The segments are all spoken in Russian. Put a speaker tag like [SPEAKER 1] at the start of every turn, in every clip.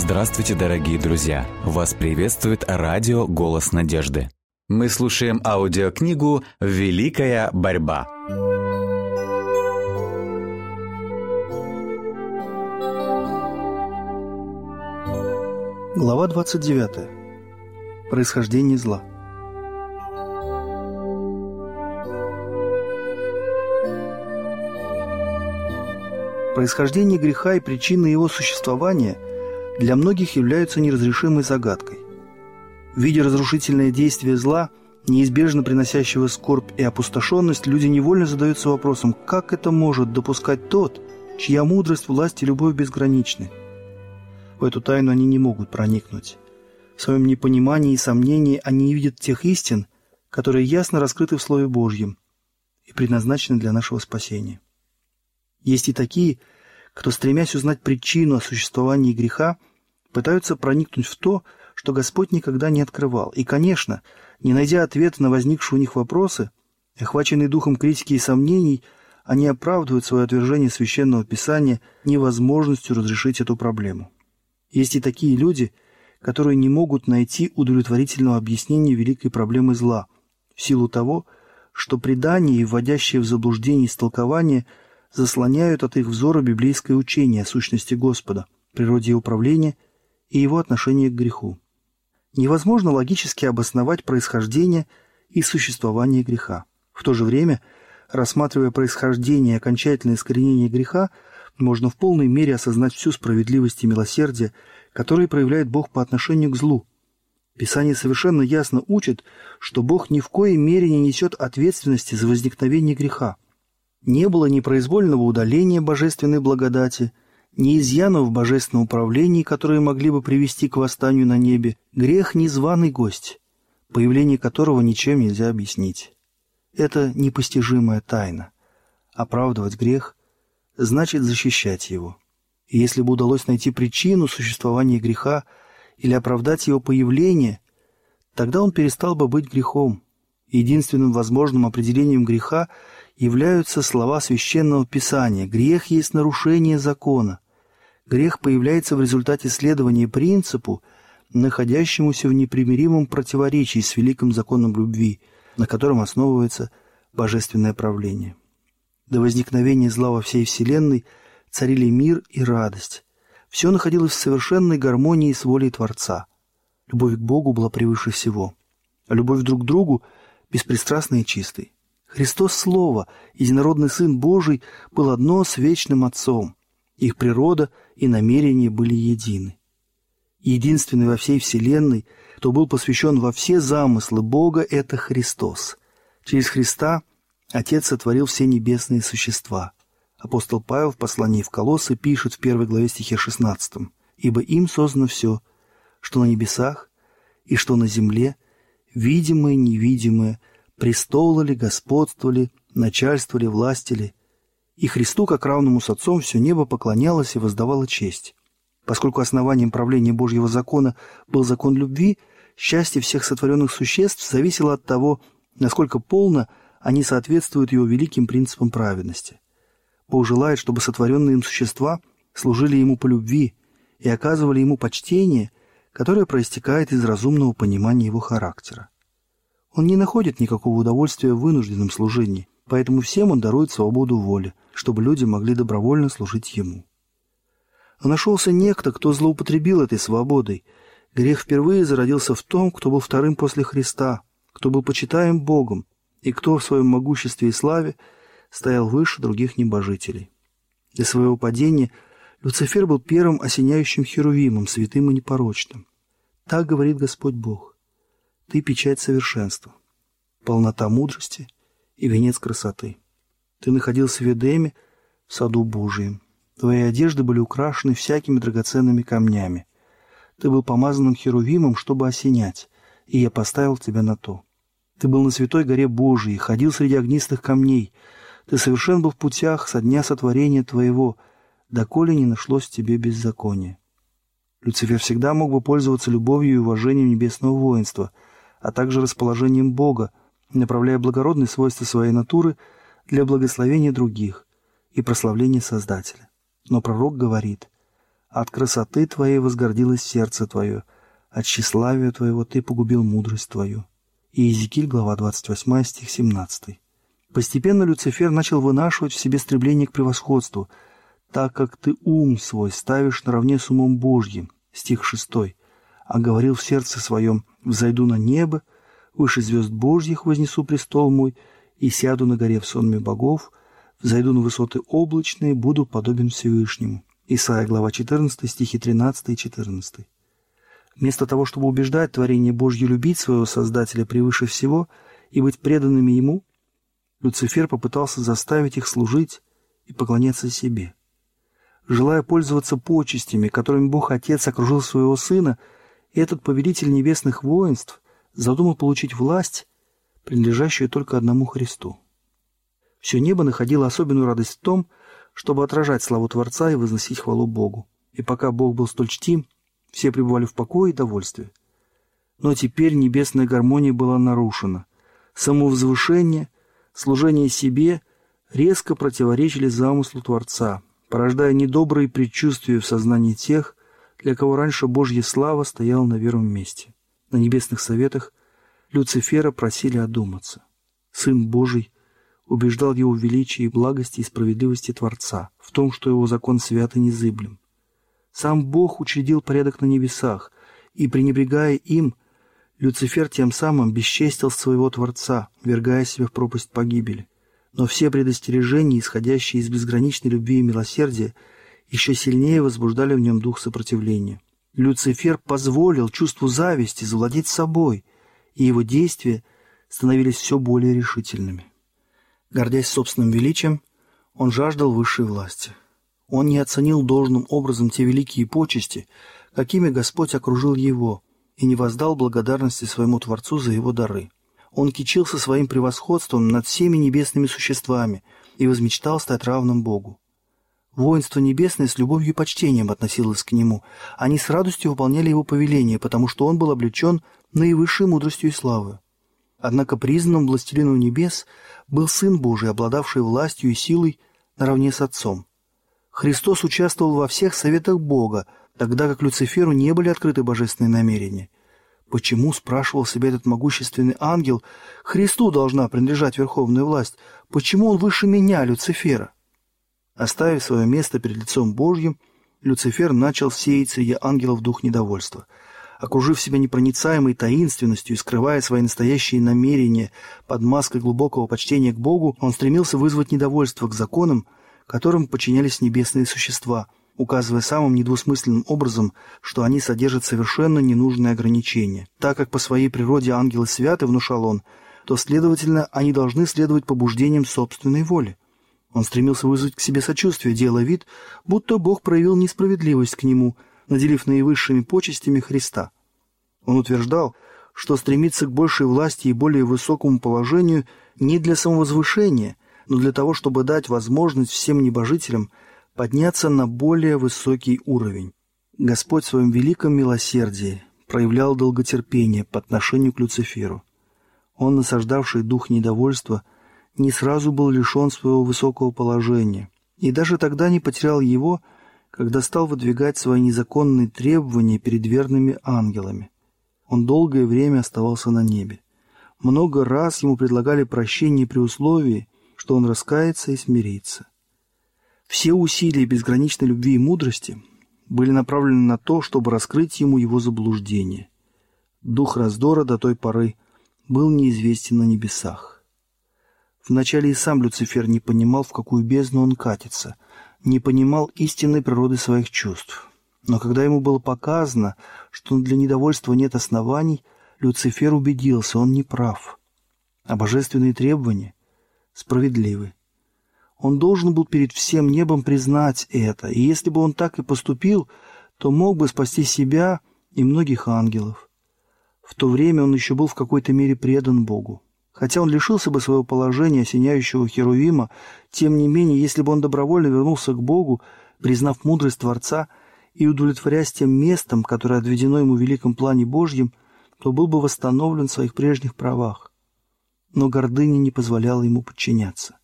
[SPEAKER 1] Здравствуйте, дорогие друзья! Вас приветствует радио «Голос надежды». Мы слушаем аудиокнигу «Великая борьба».
[SPEAKER 2] Глава 29. Происхождение зла. Происхождение греха и причины его существования для многих являются неразрешимой загадкой. Видя разрушительное действие зла, неизбежно приносящего скорбь и опустошенность, люди невольно задаются вопросом, как это может допускать тот, чья мудрость, власть и любовь безграничны. В эту тайну они не могут проникнуть. В своем непонимании и сомнении они не видят тех истин, которые ясно раскрыты в Слове Божьем и предназначены для нашего спасения. Есть и такие, кто, стремясь узнать причину о существовании греха, пытаются проникнуть в то, что Господь никогда не открывал. И, конечно, не найдя ответа на возникшие у них вопросы, охваченные духом критики и сомнений, они оправдывают свое отвержение Священного Писания невозможностью разрешить эту проблему. Есть и такие люди, которые не могут найти удовлетворительного объяснения великой проблемы зла, в силу того, что предания и вводящие в заблуждение истолкования заслоняют от их взора библейское учение о сущности Господа, природе управления и его отношении к греху. Невозможно логически обосновать происхождение и существование греха. В то же время, рассматривая происхождение и окончательное искоренение греха, можно в полной мере осознать всю справедливость и милосердие, которые проявляет Бог по отношению к злу. Писание совершенно ясно учит, что Бог ни в коей мере не несет ответственности за возникновение греха. Не было ни произвольного удаления божественной благодати, ни изъянов в божественном управлении, которые могли бы привести к восстанию на небе. Грех – незваный гость, появление которого ничем нельзя объяснить. Это непостижимая тайна. Оправдывать грех значит защищать его. И если бы удалось найти причину существования греха или оправдать его появление, тогда он перестал бы быть грехом. Единственным возможным определением греха являются слова Священного Писания «Грех есть нарушение закона». Грех появляется в результате следования принципу, находящемуся в непримиримом противоречии с великим законом любви, на котором основывается божественное правление. До возникновения зла во всей Вселенной царили мир и радость. Все находилось в совершенной гармонии с волей Творца. Любовь к Богу была превыше всего. А любовь друг к другу – беспристрастной и чистой. Христос Слово, единородный Сын Божий, был одно с вечным Отцом. Их природа и намерения были едины. Единственный во всей Вселенной, кто был посвящен во все замыслы Бога, это Христос. Через Христа Отец сотворил все небесные существа. Апостол Павел в послании в Колоссы пишет в первой главе стихе 16 «Ибо им создано все, что на небесах и что на земле, видимое невидимое, престолы ли, господство ли, начальство. И Христу, как равному с Отцом, все небо поклонялось и воздавало честь. Поскольку основанием правления Божьего закона был закон любви, счастье всех сотворенных существ зависело от того, насколько полно они соответствуют его великим принципам праведности. Бог желает, чтобы сотворенные им существа служили ему по любви и оказывали ему почтение, которое проистекает из разумного понимания его характера. Он не находит никакого удовольствия в вынужденном служении, поэтому всем он дарует свободу воли, чтобы люди могли добровольно служить ему. Но нашелся некто, кто злоупотребил этой свободой. Грех впервые зародился в том, кто был вторым после Христа, кто был почитаем Богом, и кто в своем могуществе и славе стоял выше других небожителей. Для своего падения Люцифер был первым осеняющим херувимом, святым и непорочным. Так говорит Господь Бог. Ты печать совершенства, полнота мудрости и венец красоты. Ты находился в Эдеме, в саду Божием. Твои одежды были украшены всякими драгоценными камнями. Ты был помазанным херувимом, чтобы осенять, и я поставил тебя на то. Ты был на святой горе Божией, ходил среди огнистых камней. Ты совершен был в путях со дня сотворения твоего, доколе не нашлось тебе беззакония. Люцифер всегда мог бы пользоваться любовью и уважением небесного воинства, а также расположением Бога, направляя благородные свойства своей натуры для благословения других и прославления Создателя. Но пророк говорит, От красоты твоей возгордилось сердце твое, от тщеславия твоего ты погубил мудрость твою». Иезекииль, глава 28, стих 17. Постепенно Люцифер начал вынашивать в себе стремление к превосходству, так как ты ум свой ставишь наравне с умом Божьим, стих 6, а говорил в сердце своем «взойду на небо, выше звезд Божьих вознесу престол мой, и сяду на горе в сонме богов, взойду на высоты облачные, буду подобен Всевышнему». Исайя, глава 14, стихи 13 и 14. Вместо того, чтобы убеждать творение Божье любить своего Создателя превыше всего и быть преданными Ему, Люцифер попытался заставить их служить и поклоняться себе. Желая пользоваться почестями, которыми Бог Отец окружил своего Сына, этот повелитель небесных воинств задумал получить власть, принадлежащую только одному Христу. Все небо находило особенную радость в том, чтобы отражать славу Творца и возносить хвалу Богу. И пока Бог был столь чтим, все пребывали в покое и довольстве. Но теперь небесная гармония была нарушена. Самовозвышение, служение себе резко противоречили замыслу Творца, порождая недобрые предчувствия в сознании тех, для кого раньше Божья слава стояла на первом месте. На небесных советах Люцифера просили одуматься. Сын Божий убеждал его в величии, благости и справедливости Творца, в том, что его закон свят и незыблем. Сам Бог учредил порядок на небесах, и, пренебрегая им, Люцифер тем самым бесчестил своего Творца, вергая себя в пропасть погибели. Но все предостережения, исходящие из безграничной любви и милосердия, еще сильнее возбуждали в нем дух сопротивления. Люцифер позволил чувству зависти завладеть собой, и его действия становились все более решительными. Гордясь собственным величием, он жаждал высшей власти. Он не оценил должным образом те великие почести, какими Господь окружил его, и не воздал благодарности своему Творцу за его дары. Он кичился своим превосходством над всеми небесными существами и возмечтал стать равным Богу. Воинство небесное с любовью и почтением относилось к нему. Они с радостью выполняли его повеление, потому что он был облечен наивысшей мудростью и славой. Однако признанным властелином небес был Сын Божий, обладавший властью и силой наравне с Отцом. Христос участвовал во всех советах Бога, тогда как Люциферу не были открыты божественные намерения. Почему, спрашивал себя этот могущественный ангел, Христу должна принадлежать верховная власть? Почему он выше меня, Люцифера? Оставив свое место перед лицом Божьим, Люцифер начал сеять среди ангелов дух недовольства – окружив себя непроницаемой таинственностью и скрывая свои настоящие намерения под маской глубокого почтения к Богу, он стремился вызвать недовольство к законам, которым подчинялись небесные существа, указывая самым недвусмысленным образом, что они содержат совершенно ненужные ограничения. Так как по своей природе ангелы святы, внушал он, то, следовательно, они должны следовать побуждениям собственной воли. Он стремился вызвать к себе сочувствие, делая вид, будто Бог проявил несправедливость к нему – наделив наивысшими почестями Христа. Он утверждал, что стремится к большей власти и более высокому положению не для самовозвышения, но для того, чтобы дать возможность всем небожителям подняться на более высокий уровень. Господь в своем великом милосердии проявлял долготерпение по отношению к Люциферу. Он, насаждавший дух недовольства, не сразу был лишен своего высокого положения, и даже тогда не потерял его – когда стал выдвигать свои незаконные требования перед верными ангелами. Он долгое время оставался на небе. Много раз ему предлагали прощение при условии, что он раскается и смирится. Все усилия безграничной любви и мудрости были направлены на то, чтобы раскрыть ему его заблуждение. Дух раздора до той поры был неизвестен на небесах. Вначале и сам Люцифер не понимал, в какую бездну он катится – не понимал истинной природы своих чувств. Но когда ему было показано, что для недовольства нет оснований, Люцифер убедился, он не прав. А божественные требования справедливы. Он должен был перед всем небом признать это, и если бы он так и поступил, то мог бы спасти себя и многих ангелов. В то время он еще был в какой-то мере предан Богу. Хотя он лишился бы своего положения осеняющего Херувима, тем не менее, если бы он добровольно вернулся к Богу, признав мудрость Творца и удовлетворяясь тем местом, которое отведено ему в великом плане Божьем, то был бы восстановлен в своих прежних правах. Но гордыня не позволяла ему подчиняться.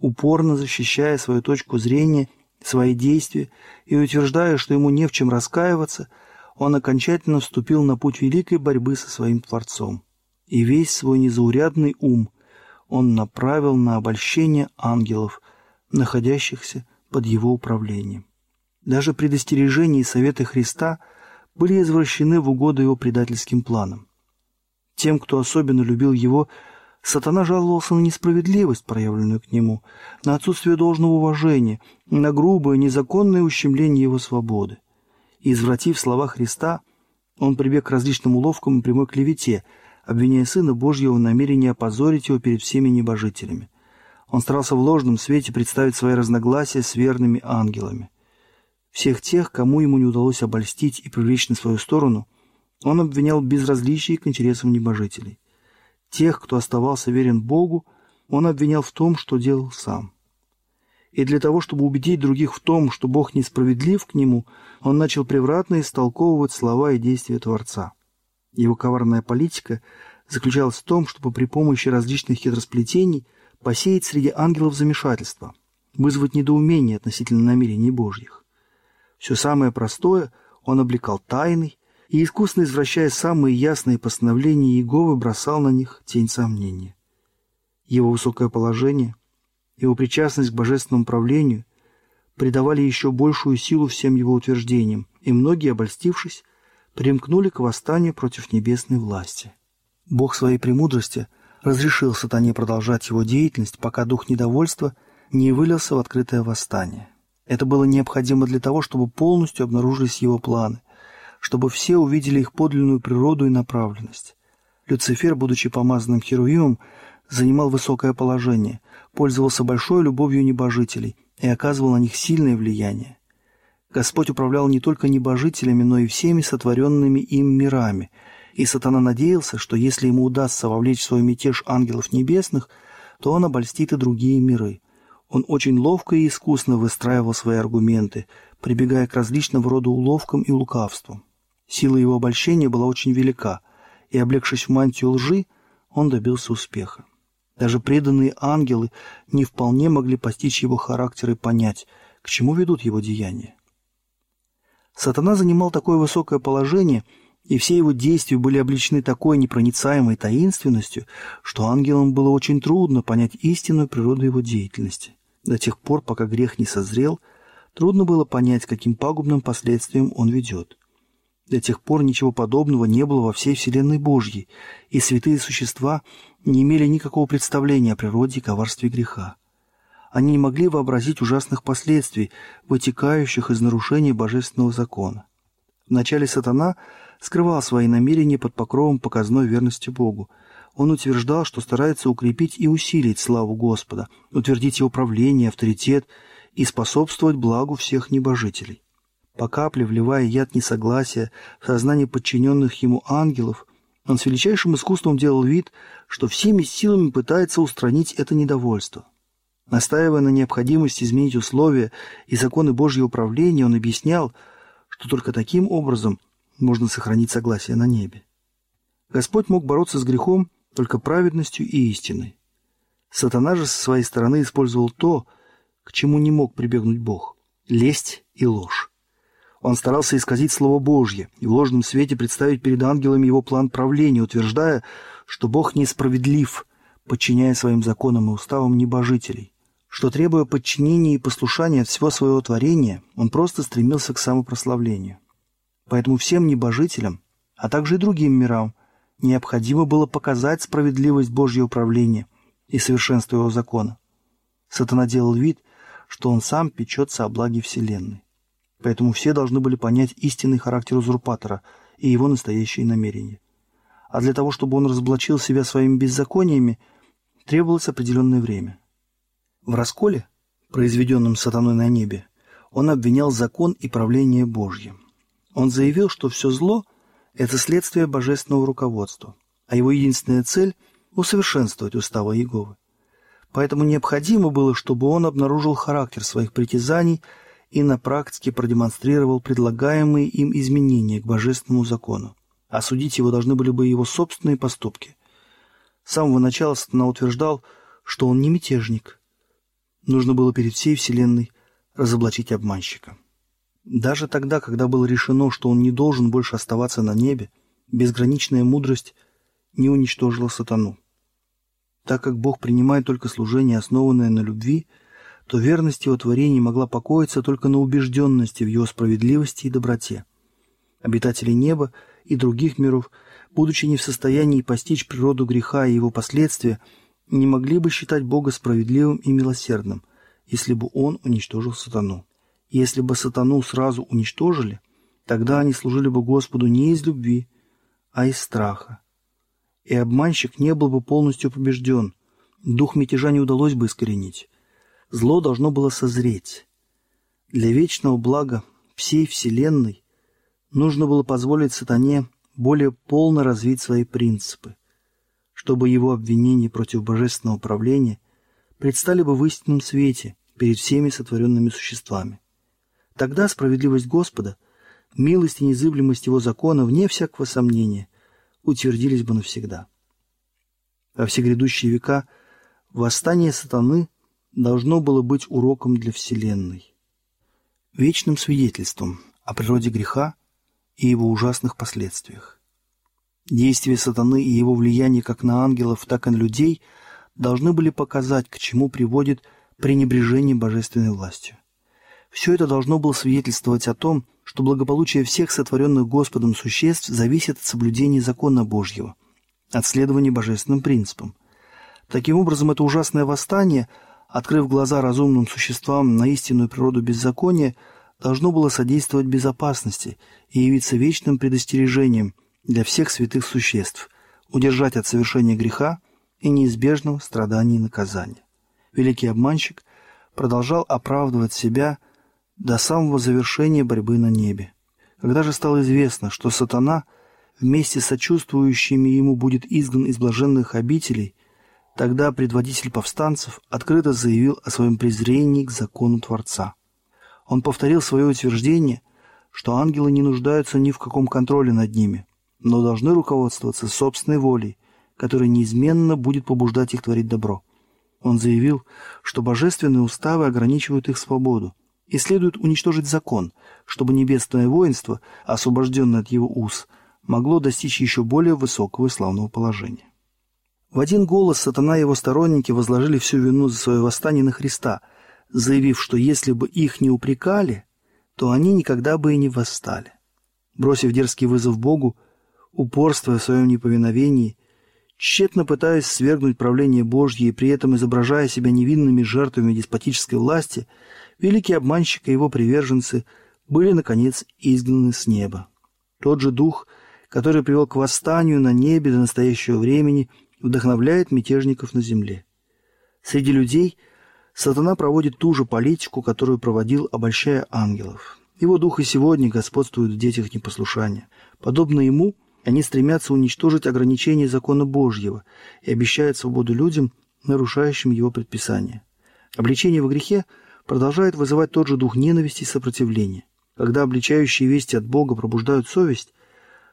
[SPEAKER 2] Упорно защищая свою точку зрения свои действия и утверждая, что ему не в чем раскаиваться, он окончательно вступил на путь великой борьбы со своим Творцом. И весь свой незаурядный ум он направил на обольщение ангелов, находящихся под его управлением. Даже предостережения и советы Христа были извращены в угоду его предательским планам. Тем, кто особенно любил его, сатана жаловался на несправедливость, проявленную к нему, на отсутствие должного уважения, на грубое, незаконное ущемление его свободы. И, извратив слова Христа, он прибег к различным уловкам и прямой клевете, обвиняя Сына Божьего в намерении опозорить его перед всеми небожителями. Он старался в ложном свете представить свои разногласия с верными ангелами. Всех тех, кому ему не удалось обольстить и привлечь на свою сторону, он обвинял в безразличии к интересам небожителей. Тех, кто оставался верен Богу, он обвинял в том, что делал сам. И для того, чтобы убедить других в том, что Бог несправедлив к нему, он начал превратно истолковывать слова и действия Творца. Его коварная политика заключалась в том, чтобы при помощи различных хитросплетений посеять среди ангелов замешательство, вызвать недоумение относительно намерений Божьих. Все самое простое он облекал тайной и, искусно извращая самые ясные постановления Иеговы, бросал на них тень сомнения. Его высокое положение, его причастность к божественному правлению придавали еще большую силу всем его утверждениям, и многие, обольстившись, примкнули к восстанию против небесной власти. Бог своей премудрости разрешил сатане продолжать его деятельность, пока дух недовольства не вылился в открытое восстание. Это было необходимо для того, чтобы полностью обнаружились его планы, чтобы все увидели их подлинную природу и направленность. Люцифер, будучи помазанным Херувимом, занимал высокое положение, пользовался большой любовью небожителей и оказывал на них сильное влияние. Господь управлял не только небожителями, но и всеми сотворенными им мирами, и сатана надеялся, что если ему удастся вовлечь в свой мятеж ангелов небесных, то он обольстит и другие миры. Он очень ловко и искусно выстраивал свои аргументы, прибегая к различного рода уловкам и лукавствам. Сила его обольщения была очень велика, и, облегшись в мантию лжи, он добился успеха. Даже преданные ангелы не вполне могли постичь его характер и понять, к чему ведут его деяния. Сатана занимал такое высокое положение, и все его действия были обличены такой непроницаемой таинственностью, что ангелам было очень трудно понять истинную природу его деятельности. До тех пор, пока грех не созрел, трудно было понять, каким пагубным последствиям он ведет. До тех пор ничего подобного не было во всей Вселенной Божьей, и святые существа не имели никакого представления о природе и коварстве греха. Они не могли вообразить ужасных последствий, вытекающих из нарушения божественного закона. Вначале сатана скрывал свои намерения под покровом показной верности Богу – он утверждал, что старается укрепить и усилить славу Господа, утвердить его правление, авторитет и способствовать благу всех небожителей. По капле, вливая яд несогласия в сознание подчиненных ему ангелов, он с величайшим искусством делал вид, что всеми силами пытается устранить это недовольство. Настаивая на необходимости изменить условия и законы Божьего управления, он объяснял, что только таким образом можно сохранить согласие на небе. Господь мог бороться с грехом только праведностью и истиной. Сатана же со своей стороны использовал то, к чему не мог прибегнуть Бог – лесть и ложь. Он старался исказить Слово Божье и в ложном свете представить перед ангелами его план правления, утверждая, что Бог несправедлив, подчиняя своим законам и уставам небожителей, что, требуя подчинения и послушания от всего своего творения, он просто стремился к самопрославлению. Поэтому всем небожителям, а также и другим мирам, необходимо было показать справедливость Божьего управления и совершенство его закона. Сатана делал вид, что он сам печется о благе Вселенной. Поэтому все должны были понять истинный характер узурпатора и его настоящие намерения. А для того, чтобы он разоблачил себя своими беззакониями, требовалось определенное время. В расколе, произведенном сатаной на небе, он обвинял закон и правление Божье. Он заявил, что все зло это следствие божественного руководства, а его единственная цель – усовершенствовать уставы Иеговы. Поэтому необходимо было, чтобы он обнаружил характер своих притязаний и на практике продемонстрировал предлагаемые им изменения к божественному закону. Осудить его должны были бы его собственные поступки. С самого начала Сатана утверждал, что он не мятежник. Нужно было перед всей Вселенной разоблачить обманщика. Даже тогда, когда было решено, что он не должен больше оставаться на небе, безграничная мудрость не уничтожила сатану. Так как Бог принимает только служение, основанное на любви, то верность его творений могла покоиться только на убежденности в его справедливости и доброте. Обитатели неба и других миров, будучи не в состоянии постичь природу греха и его последствия, не могли бы считать Бога справедливым и милосердным, если бы Он уничтожил сатану. Если бы сатану сразу уничтожили, тогда они служили бы Господу не из любви, а из страха. И обманщик не был бы полностью побежден, дух мятежа не удалось бы искоренить. Зло должно было созреть. Для вечного блага всей Вселенной нужно было позволить сатане более полно развить свои принципы, чтобы его обвинения против божественного правления предстали бы в истинном свете перед всеми сотворенными существами. Тогда справедливость Господа, милость и незыблемость Его закона, вне всякого сомнения, утвердились бы навсегда. Во все грядущие века восстание сатаны должно было быть уроком для Вселенной, вечным свидетельством о природе греха и его ужасных последствиях. Действия сатаны и его влияние как на ангелов, так и на людей должны были показать, к чему приводит пренебрежение божественной властью. Все это должно было свидетельствовать о том, что благополучие всех сотворенных Господом существ зависит от соблюдения закона Божьего, от следования божественным принципам. Таким образом, это ужасное восстание, открыв глаза разумным существам на истинную природу беззакония, должно было содействовать безопасности и явиться вечным предостережением для всех святых существ, удержать от совершения греха и неизбежного страдания и наказания. Великий обманщик продолжал оправдывать себя – до самого завершения борьбы на небе. Когда же стало известно, что сатана вместе с сочувствующими ему будет изгнан из блаженных обителей, тогда предводитель повстанцев открыто заявил о своем презрении к закону Творца. Он повторил свое утверждение, что ангелы не нуждаются ни в каком контроле над ними, но должны руководствоваться собственной волей, которая неизменно будет побуждать их творить добро. Он заявил, что божественные уставы ограничивают их свободу, и следует уничтожить закон, чтобы небесное воинство, освобожденное от его уз, могло достичь еще более высокого и славного положения. В один голос сатана и его сторонники возложили всю вину за свое восстание на Христа, заявив, что если бы их не упрекали, то они никогда бы и не восстали. Бросив дерзкий вызов Богу, упорствуя в своем неповиновении, тщетно пытаясь свергнуть правление Божье и при этом изображая себя невинными жертвами деспотической власти – великий обманщик и его приверженцы были, наконец, изгнаны с неба. Тот же дух, который привел к восстанию на небе до настоящего времени, вдохновляет мятежников на земле. Среди людей сатана проводит ту же политику, которую проводил, обольщая ангелов. Его дух и сегодня господствует в детях непослушания. Подобно ему, они стремятся уничтожить ограничения закона Божьего и обещают свободу людям, нарушающим его предписания. Обличение во грехе – продолжает вызывать тот же дух ненависти и сопротивления. Когда обличающие вести от Бога пробуждают совесть,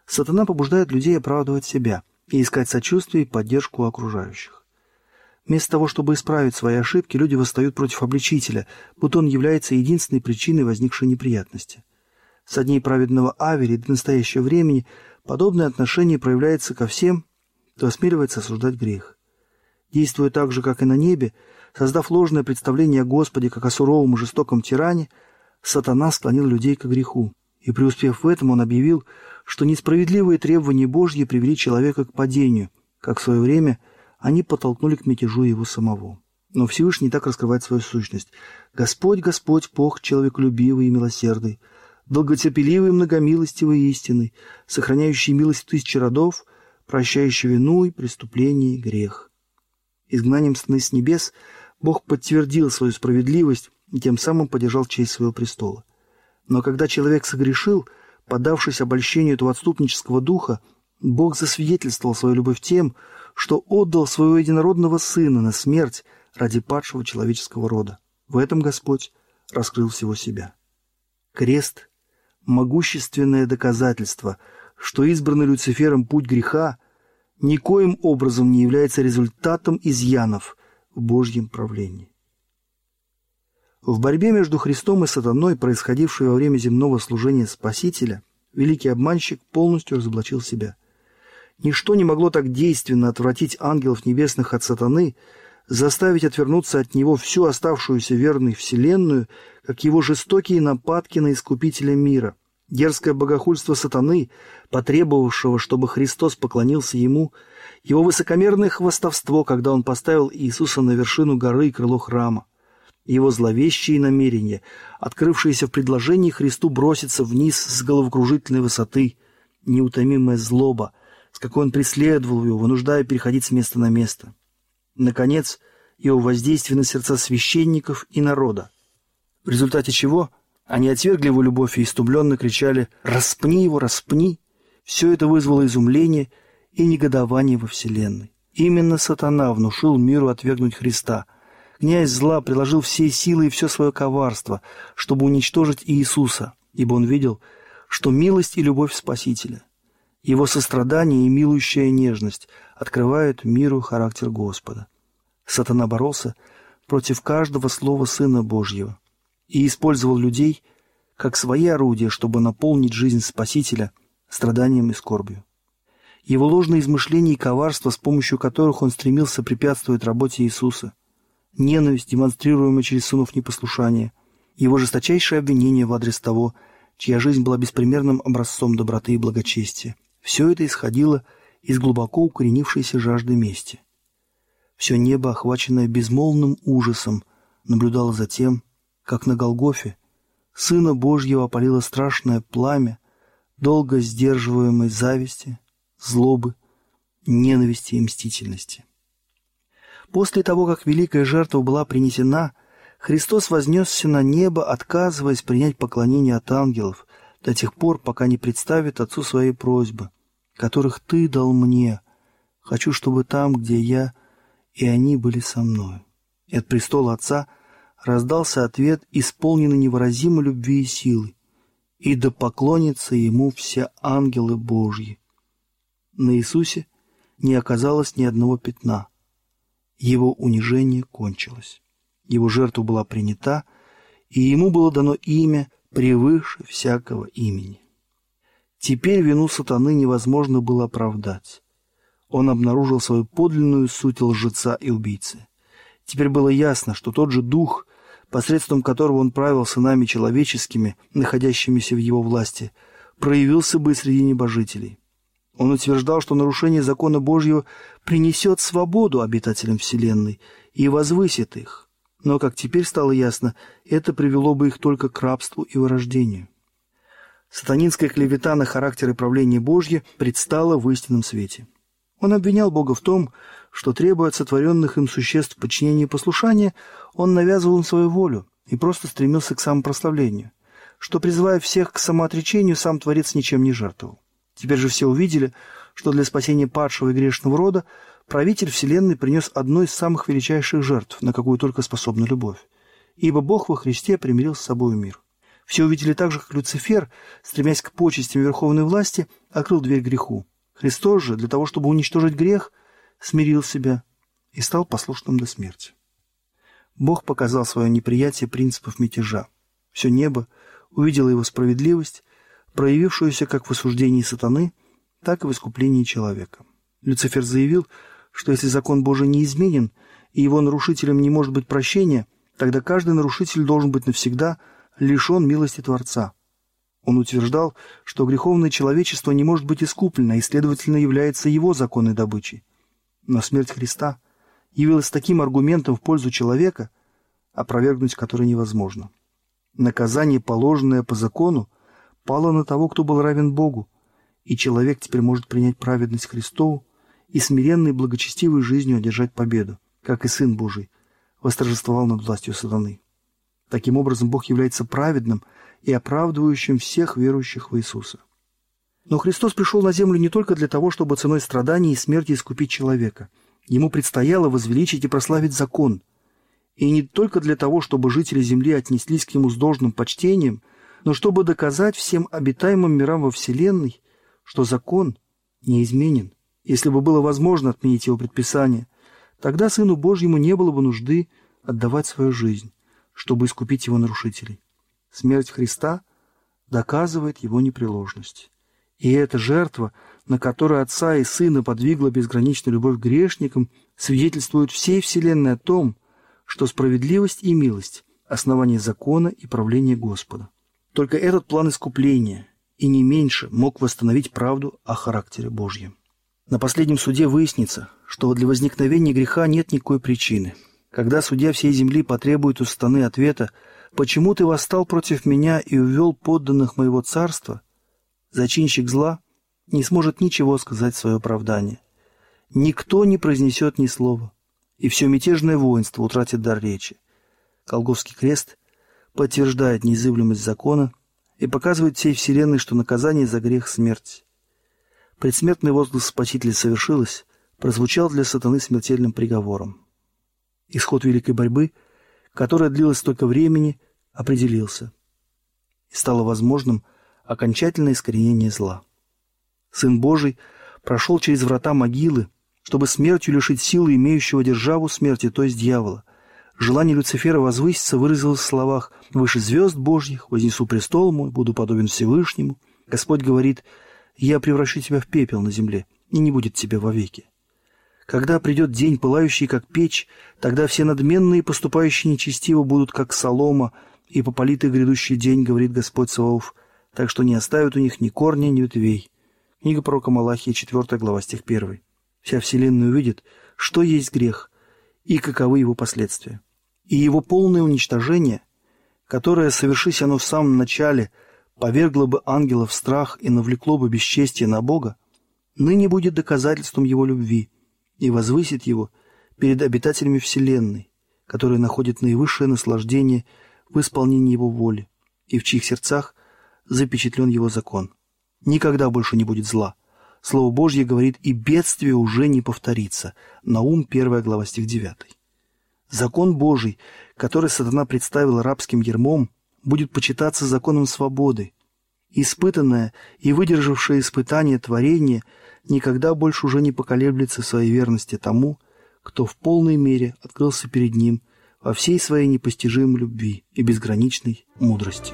[SPEAKER 2] сатана побуждает людей оправдывать себя и искать сочувствие и поддержку окружающих. Вместо того, чтобы исправить свои ошибки, люди восстают против обличителя, будто он является единственной причиной возникшей неприятности. Со дней праведного Авери до настоящего времени подобное отношение проявляется ко всем, кто осмеливается осуждать грех. Действуя так же, как и на небе, Создав ложное представление о Господе как о суровом и жестоком тиране, сатана склонил людей к греху. И преуспев в этом, он объявил, что несправедливые требования Божьи привели человека к падению, как в свое время они подтолкнули к мятежу его самого. Но Всевышний так раскрывает свою сущность. «Господь, Господь, Бог человеколюбивый и милосердный, долготерпеливый и многомилостивый и истинный, сохраняющий милость тысячи родов, прощающий вину и преступление и грех». Изгнанием сны с небес – Бог подтвердил свою справедливость и тем самым поддержал честь своего престола. Но когда человек согрешил, поддавшись обольщению этого отступнического духа, Бог засвидетельствовал свою любовь тем, что отдал своего единородного Сына на смерть ради падшего человеческого рода. В этом Господь раскрыл всего себя. Крест – могущественное доказательство, что избранный Люцифером путь греха никоим образом не является результатом изъянов, в Божьем правлении. В борьбе между Христом и сатаной, происходившей во время земного служения Спасителя, великий обманщик полностью разоблачил себя. Ничто не могло так действенно отвратить ангелов небесных от сатаны, заставить отвернуться от него всю оставшуюся верной вселенную, как его жестокие нападки на Искупителя мира, дерзкое богохульство сатаны, потребовавшего, чтобы Христос поклонился ему, его высокомерное хвастовство, когда он поставил Иисуса на вершину горы и крыло храма, его зловещие намерения, открывшиеся в предложении Христу броситься вниз с головокружительной высоты, неутомимая злоба, с какой он преследовал его, вынуждая переходить с места на место. Наконец, его воздействие на сердца священников и народа, в результате чего они отвергли его любовь и истумленно кричали «Распни его, распни!». Все это вызвало изумление и негодование во Вселенной. Именно сатана внушил миру отвергнуть Христа. Князь зла приложил все силы и все свое коварство, чтобы уничтожить Иисуса, ибо он видел, что милость и любовь Спасителя, его сострадание и милующая нежность открывают миру характер Господа. Сатана боролся против каждого слова Сына Божьего и использовал людей как свои орудия, чтобы наполнить жизнь Спасителя страданием и скорбью. Его ложные измышления и коварство, с помощью которых он стремился препятствовать работе Иисуса, ненависть, демонстрируемая через сынов непослушания, его жесточайшее обвинение в адрес того, чья жизнь была беспримерным образцом доброты и благочестия. Все это исходило из глубоко укоренившейся жажды мести. Все небо, охваченное безмолвным ужасом, наблюдало за тем, как на Голгофе Сына Божьего опалило страшное пламя, долго сдерживаемой зависти, злобы, ненависти и мстительности. После того, как великая жертва была принесена, Христос вознесся на небо, отказываясь принять поклонение от ангелов до тех пор, пока не представит Отцу свои просьбы, которых Ты дал мне. Хочу, чтобы там, где я, и они были со мной. И от престола Отца – раздался ответ, исполненный невыразимой любви и силы, «И да поклонятся ему все ангелы Божьи». На Иисусе не оказалось ни одного пятна. Его унижение кончилось. Его жертва была принята, и ему было дано имя превыше всякого имени. Теперь вину сатаны невозможно было оправдать. Он обнаружил свою подлинную суть лжеца и убийцы. Теперь было ясно, что тот же дух, посредством которого он правил сынами человеческими, находящимися в его власти, проявился бы среди небожителей. Он утверждал, что нарушение закона Божьего принесет свободу обитателям Вселенной и возвысит их. Но, как теперь стало ясно, это привело бы их только к рабству и вырождению. Сатанинская клевета на характер и правление Божье предстала в истинном свете. Он обвинял Бога в том, что, требуя от сотворенных им существ подчинения и послушания, он навязывал им свою волю и просто стремился к самопрославлению, что, призывая всех к самоотречению, сам Творец ничем не жертвовал. Теперь же все увидели, что для спасения падшего и грешного рода правитель Вселенной принес одну из самых величайших жертв, на какую только способна любовь. Ибо Бог во Христе примирил с собой мир. Все увидели так же, как Люцифер, стремясь к почестям верховной власти, открыл дверь греху. Христос же, для того, чтобы уничтожить грех, смирил себя и стал послушным до смерти. Бог показал свое неприятие принципов мятежа. Все небо увидело его справедливость, проявившуюся как в осуждении сатаны, так и в искуплении человека. Люцифер заявил, что если закон Божий не изменен и его нарушителем не может быть прощения, тогда каждый нарушитель должен быть навсегда лишен милости Творца. Он утверждал, что греховное человечество не может быть искуплено и, следовательно, является его законной добычей. Но смерть Христа явилась таким аргументом в пользу человека, опровергнуть который невозможно. Наказание, положенное по закону, пало на того, кто был равен Богу, и человек теперь может принять праведность Христову и смиренной благочестивой жизнью одержать победу, как и Сын Божий восторжествовал над властью сатаны. Таким образом, Бог является праведным и оправдывающим всех верующих в Иисуса. Но Христос пришел на землю не только для того, чтобы ценой страданий и смерти искупить человека. Ему предстояло возвеличить и прославить закон. И не только для того, чтобы жители земли отнеслись к нему с должным почтением, но чтобы доказать всем обитаемым мирам во Вселенной, что закон неизменен. Если бы было возможно отменить его предписание, тогда Сыну Божьему не было бы нужды отдавать свою жизнь чтобы искупить его нарушителей. Смерть Христа доказывает его непреложность. И эта жертва, на которую Отца и Сына подвигла безграничная любовь к грешникам, свидетельствует всей Вселенной о том, что справедливость и милость – основание закона и правления Господа. Только этот план искупления и не меньше мог восстановить правду о характере Божьем. На последнем суде выяснится, что для возникновения греха нет никакой причины. Когда судья всей земли потребует у станы ответа «Почему ты восстал против меня и увел подданных моего царства?», зачинщик зла не сможет ничего сказать в свое оправдание. Никто не произнесет ни слова, и все мятежное воинство утратит дар речи. Колговский крест подтверждает неизывлемость закона и показывает всей вселенной, что наказание за грех — смерть. Предсмертный возглас Спасителя совершилось, прозвучал для сатаны смертельным приговором. Исход великой борьбы, которая длилась столько времени, определился. И стало возможным окончательное искоренение зла. Сын Божий прошел через врата могилы, чтобы смертью лишить силы имеющего державу смерти, то есть дьявола. Желание Люцифера возвыситься выразилось в словах «Выше звезд Божьих, вознесу престол мой, буду подобен Всевышнему». Господь говорит «Я превращу тебя в пепел на земле, и не будет тебя вовеки». Когда придет день, пылающий, как печь, тогда все надменные, поступающие нечестиво, будут, как солома, и пополитый грядущий день, говорит Господь Саваоф, так что не оставят у них ни корня, ни ветвей. Книга пророка Малахии, 4 глава, стих 1. Вся вселенная увидит, что есть грех и каковы его последствия. И его полное уничтожение, которое, совершись оно в самом начале, повергло бы ангелов в страх и навлекло бы бесчестие на Бога, ныне будет доказательством его любви – и возвысит его перед обитателями Вселенной, которые находят наивысшее наслаждение в исполнении его воли и в чьих сердцах запечатлен его закон. Никогда больше не будет зла. Слово Божье говорит, и бедствие уже не повторится. Наум, 1 глава, стих 9. Закон Божий, который сатана представил рабским ермом, будет почитаться законом свободы. Испытанное и выдержавшее испытание творение – никогда больше уже не поколеблется в своей верности тому, кто в полной мере открылся перед ним во всей своей непостижимой любви и безграничной мудрости.